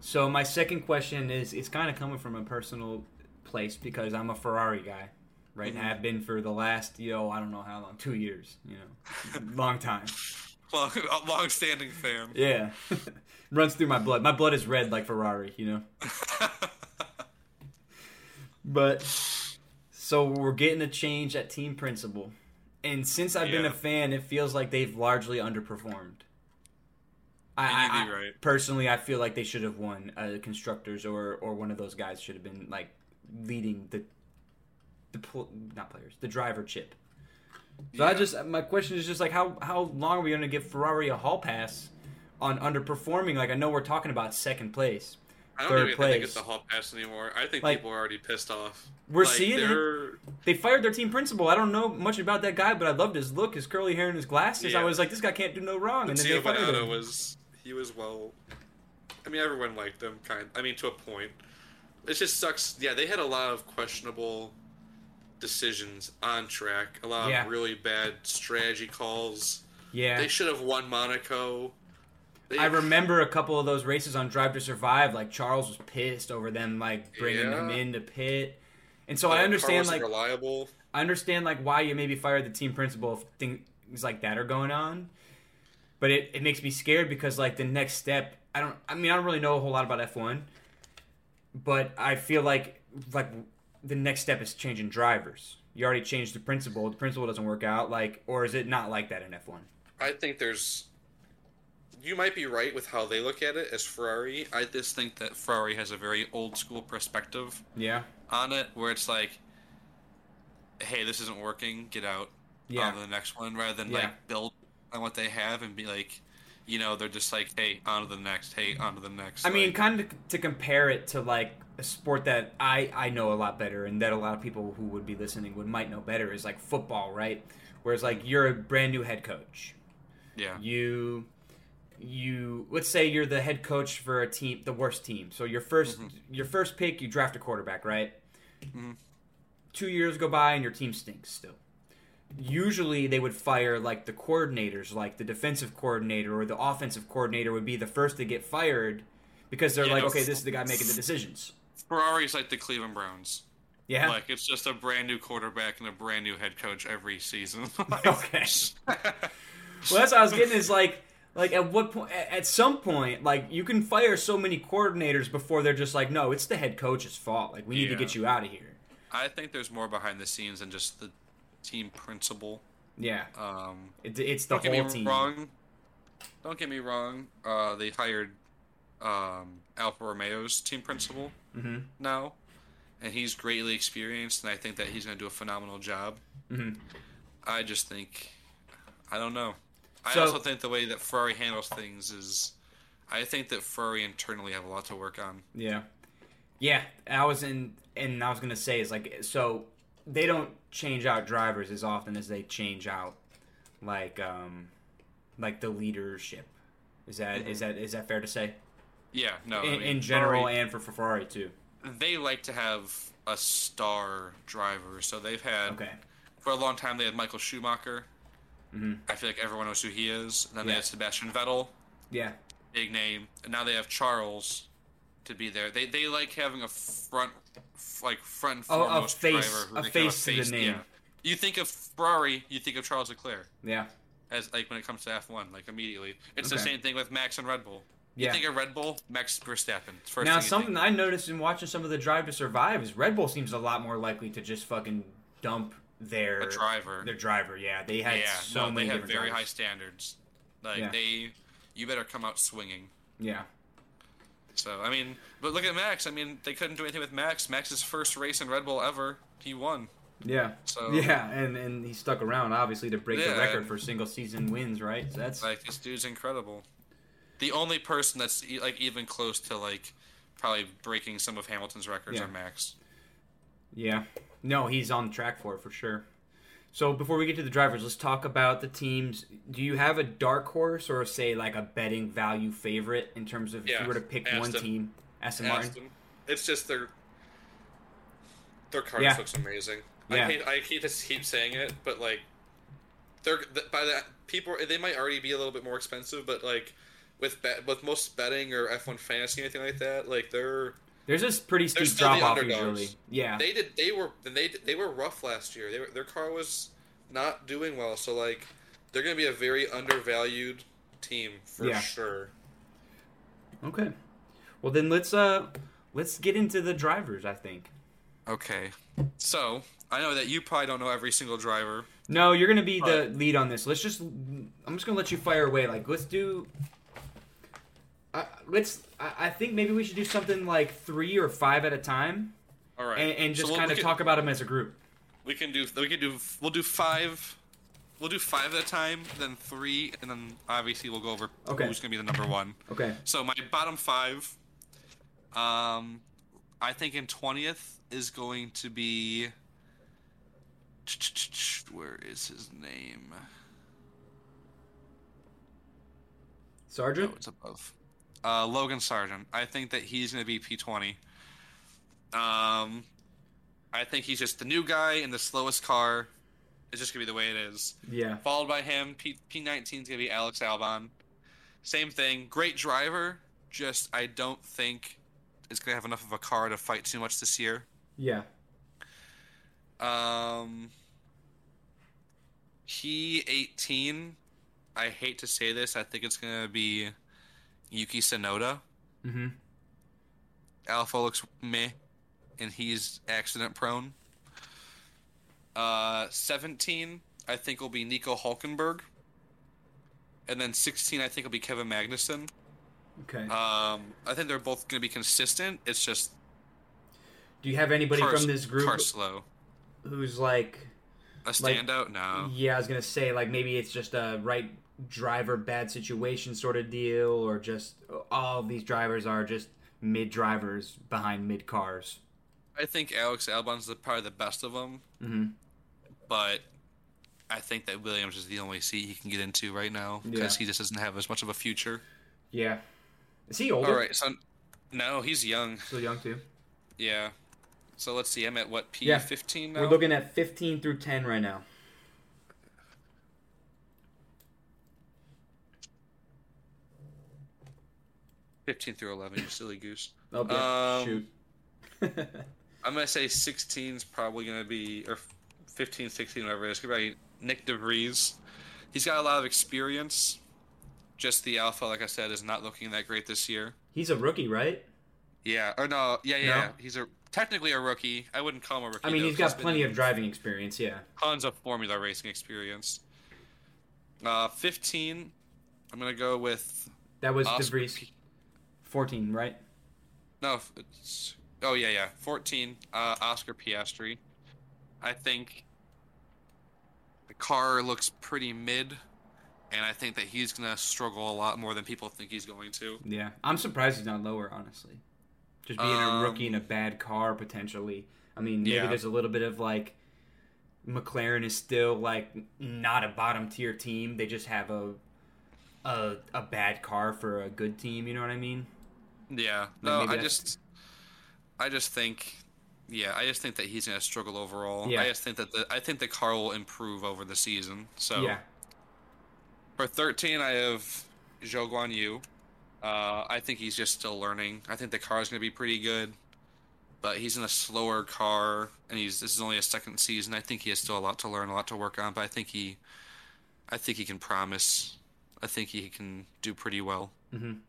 So my second question is it's kind of coming from a personal place because I'm a Ferrari guy, right? Mhm. And have been for the last, you know, I don't know how long, two years, you know, long time. <laughs> Long, <laughs> long-standing fan. Yeah. <laughs> Runs through my blood. My blood is red like Ferrari, you know? <laughs> But so we're getting a change at team principal. And since I've been a fan, it feels like they've largely underperformed. I- I- right. personally, I feel like they should have won. Uh, constructors or or one of those guys should have been like leading the the pl- not players, the driver chip. So I just my question is just like how how long are we going to give Ferrari a hall pass on underperforming? Like I know we're talking about second place. I don't even place. think it's a hall pass anymore. I think Like- people are already pissed off. We're Like, seeing it. they're- They fired their team principal. I don't know much about that guy, but I loved his look, his curly hair, and his glasses. I was like, this guy can't do no wrong. And then they fired him. was he was well. I mean, everyone liked him, kind. I mean, to a point. It just sucks. Yeah, they had a lot of questionable decisions on track. A lot Yeah. of really bad strategy calls. Yeah. They should have won Monaco. They, I remember a couple of those races on Drive to Survive. Like Charles was pissed over them like bringing Yeah. him into pit, and so uh, I understand like reliable. I understand like why you maybe fired the team principal if things like that are going on. But it, it makes me scared because like the next step I don't I mean I don't really know a whole lot about F one. But I feel like like the next step is changing drivers. You already changed the principal, the principal doesn't work out, like or is it not like that in F one? I think there's. You might be right with how they look at it as Ferrari. I just think that Ferrari has a very old school perspective Yeah. on it, where it's like, "Hey, this isn't working. Get out. Yeah. On to the next one," rather than Yeah. like build on what they have and be like, you know, they're just like, "Hey, on to the next. Hey, on to the next." I mean, kind of to compare it to like a sport that I I know a lot better, and that a lot of people who would be listening would might know better is like football, right? Whereas like you're a brand new head coach, yeah, you you let's say you're the head coach for a team, the worst team. So your 1st your first pick, you draft a quarterback, right? Mhm. Two years go by and your team stinks still. Usually they would fire like the coordinators, like the defensive coordinator or the offensive coordinator would be the first to get fired because they're Yeah, like, okay, this is the guy making the decisions. Ferrari's like the Cleveland Browns. Yeah. Like it's just a brand new quarterback and a brand new head coach every season. <laughs> Like- Okay. <laughs> Well, that's what I was getting is like, like at what point? At some point, like you can fire so many coordinators before they're just like, no, it's the head coach's fault. Like we need to get you out of here. I think there's more behind the scenes than just the team principal. Yeah, Um, it, it's the don't get whole me team. wrong. Don't get me wrong. Uh, they hired um, Alfa Romeo's team principal hmm now, and he's greatly experienced, and I think that he's going to do a phenomenal job. Mhm. I just think, I don't know. I also think the way that Ferrari handles things is, I think that Ferrari internally have a lot to work on. Yeah, yeah. I was in, and I was gonna say is like, so they don't change out drivers as often as they change out, like, um, like the leadership. Is that is Mhm. that is that fair to say? Yeah, no. I in, mean, in general Ferrari- and for Ferrari too. they like to have a star driver. So they've had Okay. for a long time they had Michael Schumacher. Mhm. I feel like everyone knows who he is. And then they had Sebastian Vettel, Yeah. big name, and now they have Charles to be there. They they like having a front, like front and Oh, a foremost face- driver. who a kind of face to the name. Yeah. You think of Ferrari, you think of Charles Leclerc Yeah. as like when it comes to F1, like immediately. It's the same thing with Max and Red Bull. You Yeah. think of Red Bull, Max Verstappen. First now, something. I noticed in watching some of the Drive to Survive is Red Bull seems a lot more likely to just fucking dump their a driver. Their driver, yeah. They had yeah, so no, many they have very high standards. Like Yeah. they, you better come out swinging. Yeah. So I mean, but look at Max. I mean, they couldn't do anything with Max. Max's first race in Red Bull ever, he won. Yeah. So <laughs> Yeah, and and he stuck around obviously to break the record for single season wins, right? So that's like this dude's incredible. The only person that's e- like even close to like probably breaking some of Hamilton's records Yeah. are Max. Yeah. No, he's on track for it for sure. So before we get to the drivers, let's talk about the teams. Do you have a dark horse or say like a betting value favorite in terms of if you were to pick one Aston. team? Aston Martin. It's just their their car Yeah. looks amazing. Yeah. I hate I hate to keep saying it, but like they're by that people they might already be a little bit more expensive, but like with bet with most betting or F1 fantasy anything like that, like they're There's this pretty They're steep still the drop off usually. Yeah. they did they were they they were rough last year. They were, their car was not doing well, so like they're going to be a very undervalued team for Yeah. sure. Okay. Well then let's uh let's get into the drivers, I think. Okay. So, I know that you probably don't know every single driver. No, you're gonna be the lead on this. Let's just. I'm just gonna let you fire away. Like, let's do. Uh, let's. I, I think maybe we should do something like three or five at a time, All right. and, and just we'll- kind of can- talk about them as a group. We can do. We can do. We'll do five. We'll do five at a time, then three, and then obviously we'll go over Okay. who's gonna be the number one. Okay. So my bottom five. Um, I think in twentieth is going to be. Where is his name? Sargeant. Oh, it's above. Uh, Logan Sargeant. I think that he's going to be P20. Um, I think he's just the new guy in the slowest car. It's just going to be the way it is. Yeah. Followed by him, P- P19 is going to be Alex Albon. Same thing. Great driver. Just, I don't think is going to have enough of a car to fight too much this year. Yeah. Um, P eighteen. I hate to say this. I think it's gonna be Yuki Tsunoda. Mm-hmm. Alpha looks meh, and he's accident prone. Uh, seventeen. I think will be Nico Hulkenberg. And then sixteen, I think will be Kevin Magnussen. Okay. Um, I think they're both gonna be consistent. It's just do you have anybody from this group car slow. who's like? A Like- standout? no. Yeah, I was gonna say like maybe it's just a right driver bad situation sort of deal, or just all of these drivers are just mid drivers behind mid cars. I think Alex Albon's the, probably the best of them. Mm-hmm. but I think that Williams is the only seat he can get into right now because Yeah. he just doesn't have as much of a future. Yeah. Is he older? All right, so no, he's young. Still young too. Yeah. So let's see. I'm at what P Yeah. fifteen now. We're looking at 15 through 10 right now. Fifteen through eleven. You silly goose. Oh, yeah. Um, shoot. <laughs> I'm gonna say 16 is probably gonna be or 15, 16, whatever it is. Gonna be Nyck de Vries. He's got a lot of experience. Just the alpha, like I said, is not looking that great this year. He's a rookie, right? Yeah, or no, yeah, yeah, No? yeah. He's a technically a rookie. I wouldn't call him a rookie. I mean, though, he's got plenty of driving experience, yeah. tons of Formula racing experience. Uh, 15. I'm gonna go with That was Oscar de Vries. P- 14, right? no. It's, oh yeah, yeah. 14. Uh, Oscar Piastri. I think the car looks pretty mid, and I think that he's gonna struggle a lot more than people think he's going to. Yeah. I'm surprised he's not lower, honestly. Just being a rookie in a Um, bad car, potentially. I mean, maybe Yeah. there's a little bit of like. McLaren is still like not a bottom tier team. They just have a, a a bad car for a good team. You know what I mean? Yeah. No, I that's- just, I just think, yeah, I just think that he's gonna struggle overall. Yeah. I just think that the, I think the car will improve over the season. So Yeah. for 13, I have Zhou Guanyu. Uh, I think he's just still learning. I think the car is gonna be pretty good, but he's in a slower car, and he's this is only his second season. I think he has still a lot to learn, a lot to work on. But I think he, I think he can promise. I think he can do pretty well. Mhm.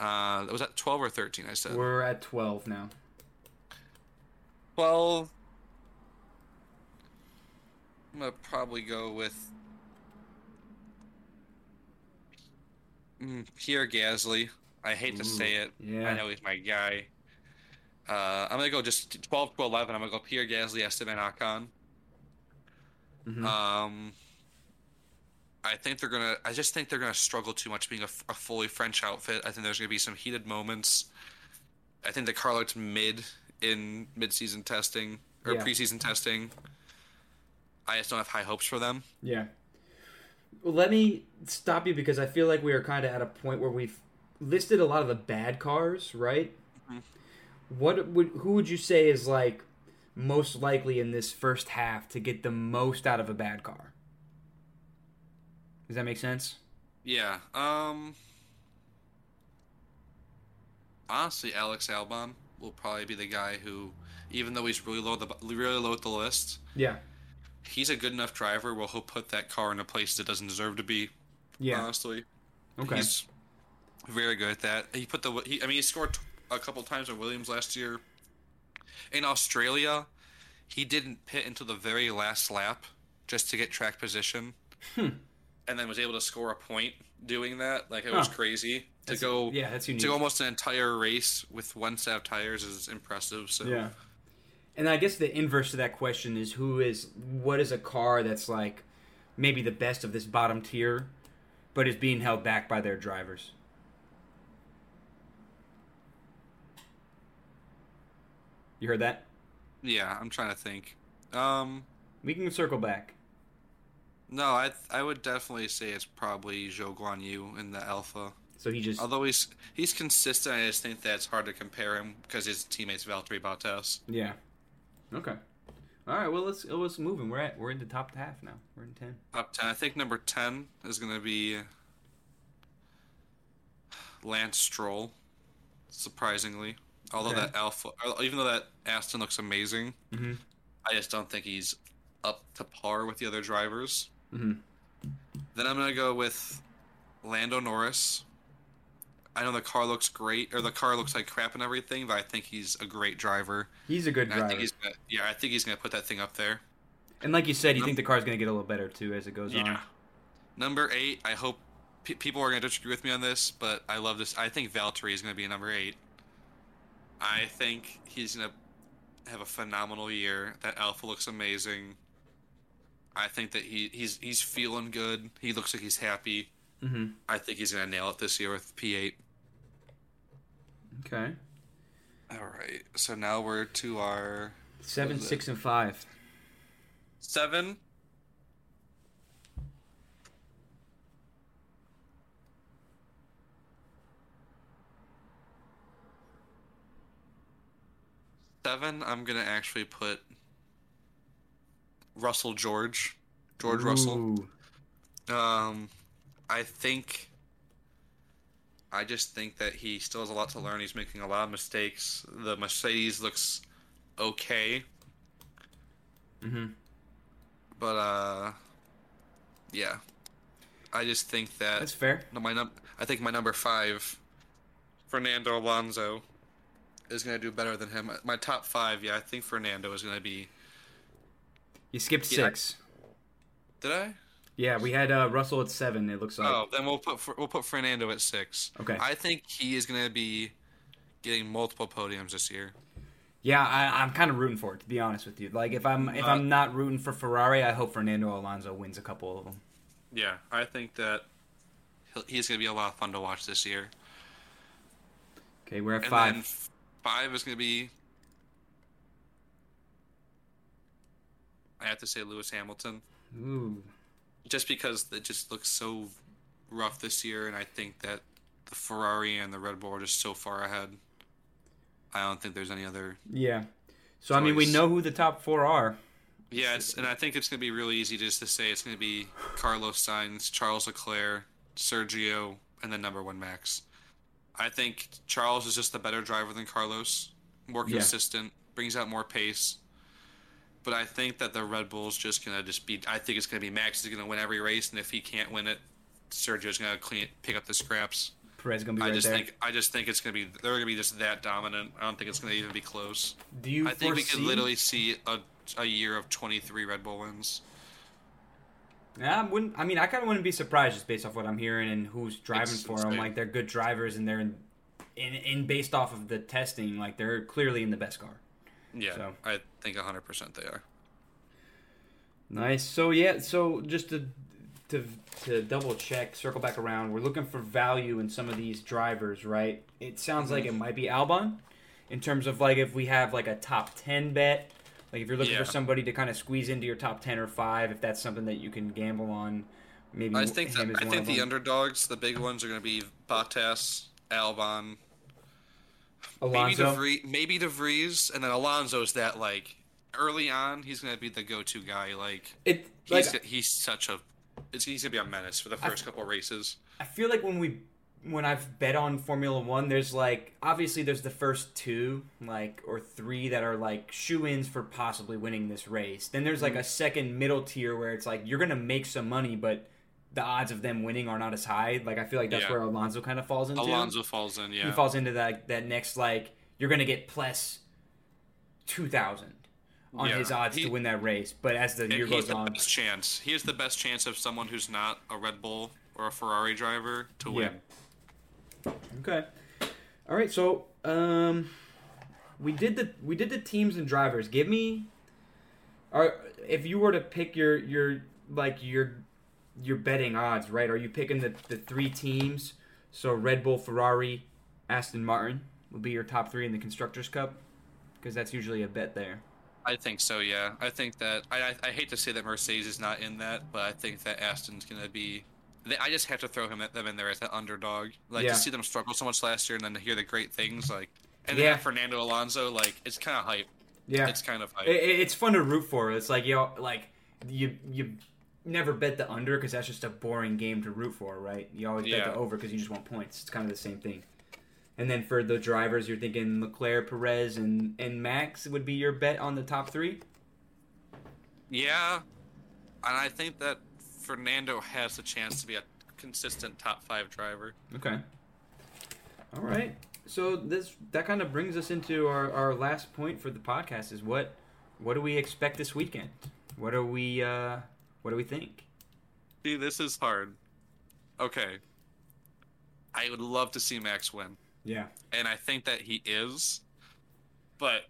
Uh, was that 12 or 13? I said. We're at 12 now. Well, I'm gonna probably go with mm, Pierre Gasly. I hate to say it. yeah. I know he's my guy. Uh, I'm gonna go just 12 to 11. I'm gonna go Pierre Gasly, Esteban Ocon. Mhm. Um, I think they're gonna. I just think they're gonna struggle too much being a fully French outfit. I think there's gonna be some heated moments. I think the car looked mid in mid-season testing or Yeah. preseason testing. I just don't have high hopes for them. Yeah. Well, let me stop you because I feel like we are kind of at a point where we've listed a lot of the bad cars, right? Mhm. What would who would you say is like most likely in this first half to get the most out of a bad car? Does that make sense? Yeah. Um. Honestly, Alex Albon will probably be the guy who, even though he's really low the really low at the list, Yeah. he's a good enough driver where he'll put that car in a place that doesn't deserve to be. Yeah. Honestly, okay. he's very good at that. He put the he, I mean he scored a couple times on Williams last year. In Australia, he didn't pit until the very last lap just to get track position, Hmm. And then was able to score a point doing that. Like it was Huh. crazy to That's- go. yeah, that's unique. To go almost an entire race with one set of tires is impressive. So Yeah. And I guess the inverse to that question is who is what is a car that's like maybe the best of this bottom tier, but is being held back by their drivers. You heard that? yeah, I'm trying to think. Um, We can circle back. No, I I would definitely say it's probably Zhou Guanyu in the Alfa. So he just Although he's he's consistent, I just think that it's hard to compare him because his teammate's Valtteri Bottas. yeah. Okay. All right. Well, let's let's move. And we're at we're in the top half now. We're in ten. Top ten, I think number ten is going to be Lance Stroll. Surprisingly, although Okay. that Alpha, even though that Aston looks amazing, Mhm. I just don't think he's up to par with the other drivers. Mhm. Then I'm gonna go with Lando Norris. I know the car looks great, or the car looks like crap and everything, but I think he's a great driver. He's a good And I driver. think he's gonna, yeah, I think he's gonna put that thing up there. and like you said, you think the car's gonna get a little better too as it goes on. Number eight, I hope pe people are gonna disagree with me on this, but I love this. I think Valtteri is gonna be number eight. I think he's gonna have a phenomenal year. That Alfa looks amazing. I think that he, he's he's feeling good. He looks like he's happy. Mm-hmm. I think he's gonna nail it this year with P8. Okay. All right, so now we're to our Seven, is it? six, and five. seven. Seven, I'm gonna actually put Russell George, George Russell. Um, I think. I just think that he still has a lot to learn. He's making a lot of mistakes. The Mercedes looks okay, Mhm. but uh, yeah. I just think that That's fair. no, my num- I think my number five, Fernando Alonso, is gonna do better than him. My top five, yeah, I think Fernando is gonna be. You skipped Yeah. six. Did I? Yeah, we had uh, Russell at seven. It looks like. Oh, then we'll put we'll put Fernando at six. Okay. I think he is gonna be getting multiple podiums this year. Yeah, I, I'm kind of rooting for it to be honest with you. Like if I'm if Uh, I'm not rooting for Ferrari, I hope Fernando Alonso wins a couple of them. Yeah, I think that he'll, he's gonna be a lot of fun to watch this year. Okay, we're at And five. then five is gonna be. I have to say Lewis Hamilton. Ooh. just because it just looks so rough this year, and I think that the Ferrari and the Red Bull are just so far ahead. I don't think there's any other. Yeah. So I mean, we know who the top four are. Yeah, and I think it's going to be really easy just to say it's going to be Carlos Sainz, Charles Leclerc, Sergio, and then number one Max. I think Charles is just a better driver than Carlos, more Yeah. consistent, brings out more pace. But I think that the Red Bull's just going to just be. I think it's going to be Max is going to win every race, and if he can't win it, Sergio's going to clean pick up the scraps. Perez gonna be I right just there. think I just think it's going to be they're going to be just that dominant. I don't think it's going to even be close. Do you I think we could literally see a a year of 23 Red Bull wins. Yeah, I wouldn't. I mean, I kind of wouldn't be surprised just based off what I'm hearing and who's driving It's for them. Like they're good drivers and they're in, in, in based off of the testing, like they're clearly in the best car. Yeah, So- I think 100% they are. Nice. So yeah, so just to to to double check, circle back around, we're looking for value in some of these drivers, right? It sounds like it mm-hmm. might be Albon in terms of like if we have like a top 10 bet, like if you're looking Yeah. for somebody to kind of squeeze into your top 10 or 5, if that's something that you can gamble on, maybe I think that, I think the them. underdogs, the big ones, are going to be Bottas, Albon, maybe. de Vries, maybe de Vries, and then Alonso's that like early on he's going to be the go-to guy. Like It like he's he's such a it's, he's to be a menace for the first couple races. I feel like when we when I've bet on Formula One, there's like obviously there's the first two like or three that are like shoe ins for possibly winning this race. Then there's like mm-hmm. a second middle tier where it's like you're gonna make some money, but the odds of them winning are not as high. Like I feel like that's Yeah. where Alonso kind of falls into. Alonso falls in, yeah. He falls into that that next like you're gonna get plus two thousand on Yeah. his odds He- to win that race. But as the year he's goes the on, best chance. He has the best chance of someone who's not a Red Bull or a Ferrari driver to win. Okay. All right. So, um, we did the we did the teams and drivers. Give me, Or if you were to pick your your like your your betting odds, right? Are you picking the the three teams? So Red Bull, Ferrari, Aston Martin will be your top three in the constructors' cup, because that's usually a bet there. I think so. Yeah, I think that I, I I hate to say that Mercedes is not in that, but I think that Aston's gonna be. They, I just have to throw him at them in there as an underdog. Like Yeah. to see them struggle so much last year, and then to hear the great things like, and Yeah. then Fernando Alonso, like it's kind of hype. Yeah, It's kind of hype. It, it- it's fun to root for. It's like you know, like you you never bet the under because that's just a boring game to root for, right? You always bet the over because you just want points. It's kind of the same thing. And then for the drivers, you're thinking Leclerc, Perez, and and Max would be your bet on the top three. yeah, and I think that Fernando has a chance to be a consistent top five driver. Okay. All right. So this that kind of brings us into our, our last point for the podcast is what what do we expect this weekend? What are we uh what do we think? See, this is hard. Okay, I would love to see Max win. Yeah. and I think that he is. But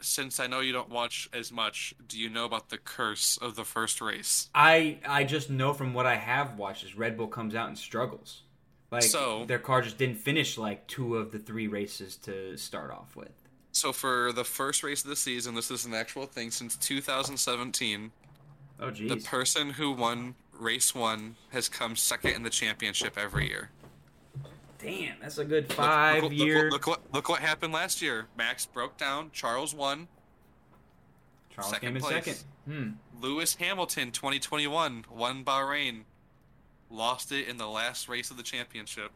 since I know you don't watch as much, do you know about the curse of the first race? I I just know from what I have watched is Red Bull comes out and struggles. Like So- their car just didn't finish like two of the three races to start off with. So for the first race of the season, this is an actual thing since 2017. Oh The person who won race one has come second in the championship every year. Damn, that's a good five look, look, year. Look, what look what happened last year. Max broke down. Charles won. Charles second came in place. second. Hmm. Lewis Hamilton, 2021, won Bahrain, lost it in the last race of the championship,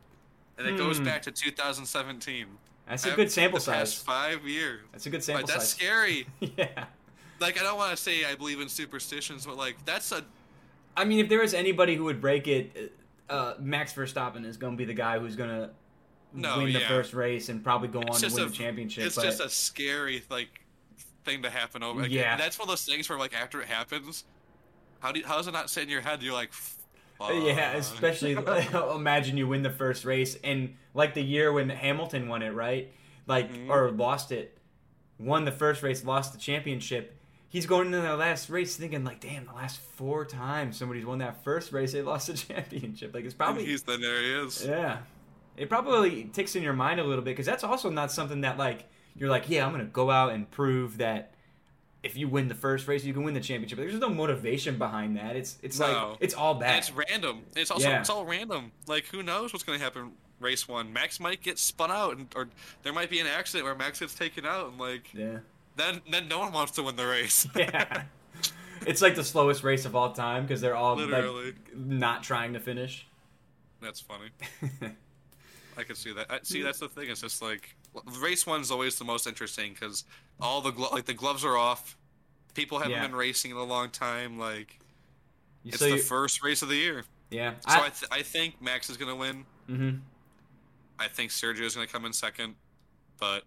and it goes Hmm. back to 2017. That's a good sample size. Five years. That's a good sample Like, that's size. scary. <laughs> yeah. Like I don't want to say I believe in superstitions, but like that's a I mean, if there was anybody who would break it, uh, Max Verstappen is going to be the guy who's going to No, win the first race and probably go on it's to win a the championship. It's but just a scary like thing to happen over. Like, Yeah. that's one of those things where like after it happens, how do you, how does it not sit in your head? You're like, Fuck. Yeah, especially <laughs> <laughs> imagine you win the first race and like the year when Hamilton won it, right? Like Mhm. or lost it, won the first race, lost the championship. He's going into the last race thinking like, damn, the last four times somebody's won that first race, they lost the <laughs> championship. Like it's probably he's then there he is. yeah. It probably ticks in your mind a little bit because that's also not something that like you're like, yeah, I'm gonna go out and prove that if you win the first race, you can win the championship. There's no motivation behind that. It's it's No. like it's all And bad. it's random. It's also Yeah. it's all random. Like who knows what's gonna happen race one, Max might get spun out, and, or there might be an accident where Max gets taken out, and like Yeah. Then then no one wants to win the race. <laughs> Yeah. it's like the slowest race of all time because they're all Literally. like not trying to finish. That's funny. <laughs> I can see that. I, see, that's the thing. It's just like race one's always the most interesting because all the glo- like the gloves are off. People haven't Yeah. been racing in a long time. Like it's so the first race of the year. yeah. So I, th- I think Max is gonna win. hmm I think Sergio is gonna come in second, but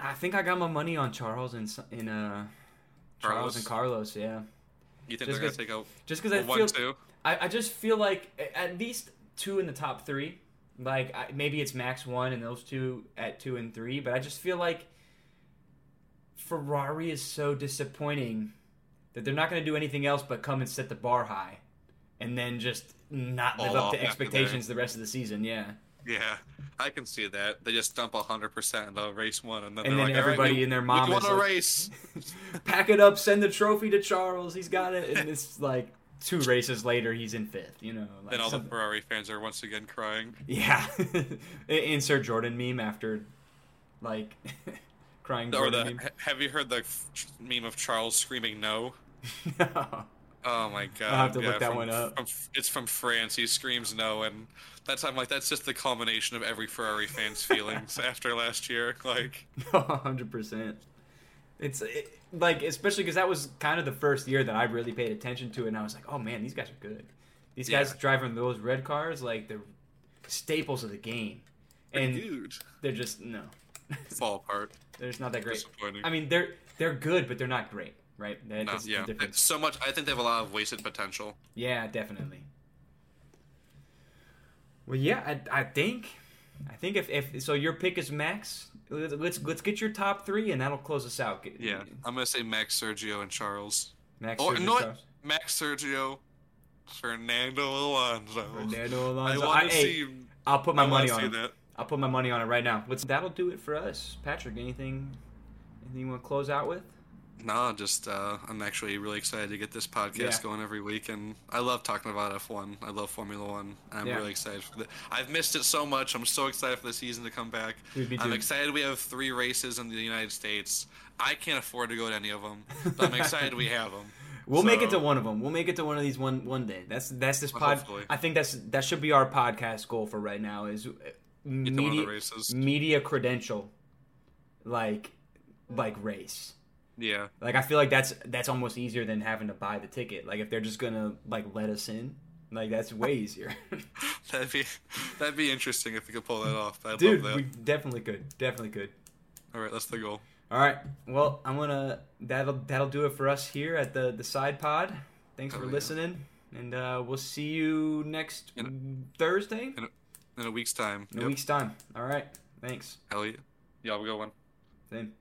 I think I got my money on Charles and in uh Charles Carlos? and Carlos. Yeah. you think Just they're gonna take out Just because I one feel two? I, I just feel like at least two in the top three. Like I, maybe it's max one and those two at two and three, but I just feel like Ferrari is so disappointing that they're not going to do anything else but come and set the bar high, and then just not live Fall up to expectations the rest of the season. Yeah, Yeah, I can see that. They just dump hundred percent into race one, and then And then like, everybody we- and their mom is a like- race. <laughs> pack it up, send the trophy to Charles. He's got it, and it's like two races later, he's in fifth. You know, like then all the Ferrari fans are once again crying. Yeah. <laughs> Insert Jordan meme after like <laughs> crying Or Jordan the meme. have you heard the meme of Charles screaming no? No. Oh my <laughs> god! I have to yeah, look that from- one up. From, it's from France. He screams no, and that's I'm like that's just the culmination of every Ferrari fan's <laughs> feelings after last year. Like, <laughs> 100%. It's it, like especially cuz that was kind of the first year that I really paid attention to it and I was like, "Oh man, these guys are good." These guys Yeah. driving those red cars like they're staples of the game. And dude, they're just no. fall apart. they're just not that great. I mean, they're they're good, but they're not great, right? That, No, yeah, the so much. I think they have a lot of wasted potential. Yeah, definitely. Well, yeah, I, I think, I think if, if so, your pick is Max. Let's, let's let's get your top three, and that'll close us out. Yeah, I'm gonna say Max, Sergio, and Charles. Max. Or Sergio, no, Charles. Max, Sergio, Fernando Alonso. Fernando I want I- to hey, see. I'll put my I money on it. that. I'll put my money on it right now. Let's, that'll do it for us, Patrick. Anything, anything you want to close out with? No, just uh, I'm actually really excited to get this podcast Yeah. going every week, and I love talking about F1. I love Formula One. I'm Yeah. really excited for the. I've missed it so much. I'm so excited for the season to come back. I'm excited we have three races in the United States. I can't afford to go to any of them, but I'm excited we have them. <laughs> We'll make it to one of them. We'll make it to one of these one one day. That's that's this pod. hopefully. I think that's that should be our podcast goal for right now. Is uh, Get to one of media media credential, like like race. Yeah, Like I feel like that's that's almost easier than having to buy the ticket. Like if they're just gonna like let us in, like that's way easier. <laughs> that'd be that'd be interesting if we could pull that off. I'd Dude, love that. we definitely could. Definitely could. All right, that's the goal. All right. Well, I'm gonna that'll that'll do it for us here at the the SidePod. Thanks Oh, for yeah. listening, and uh, we'll see you next In Thursday In a, in a week's time. in a week's time. All right. Thanks. Hell yeah. Yeah, we'll go one. Same.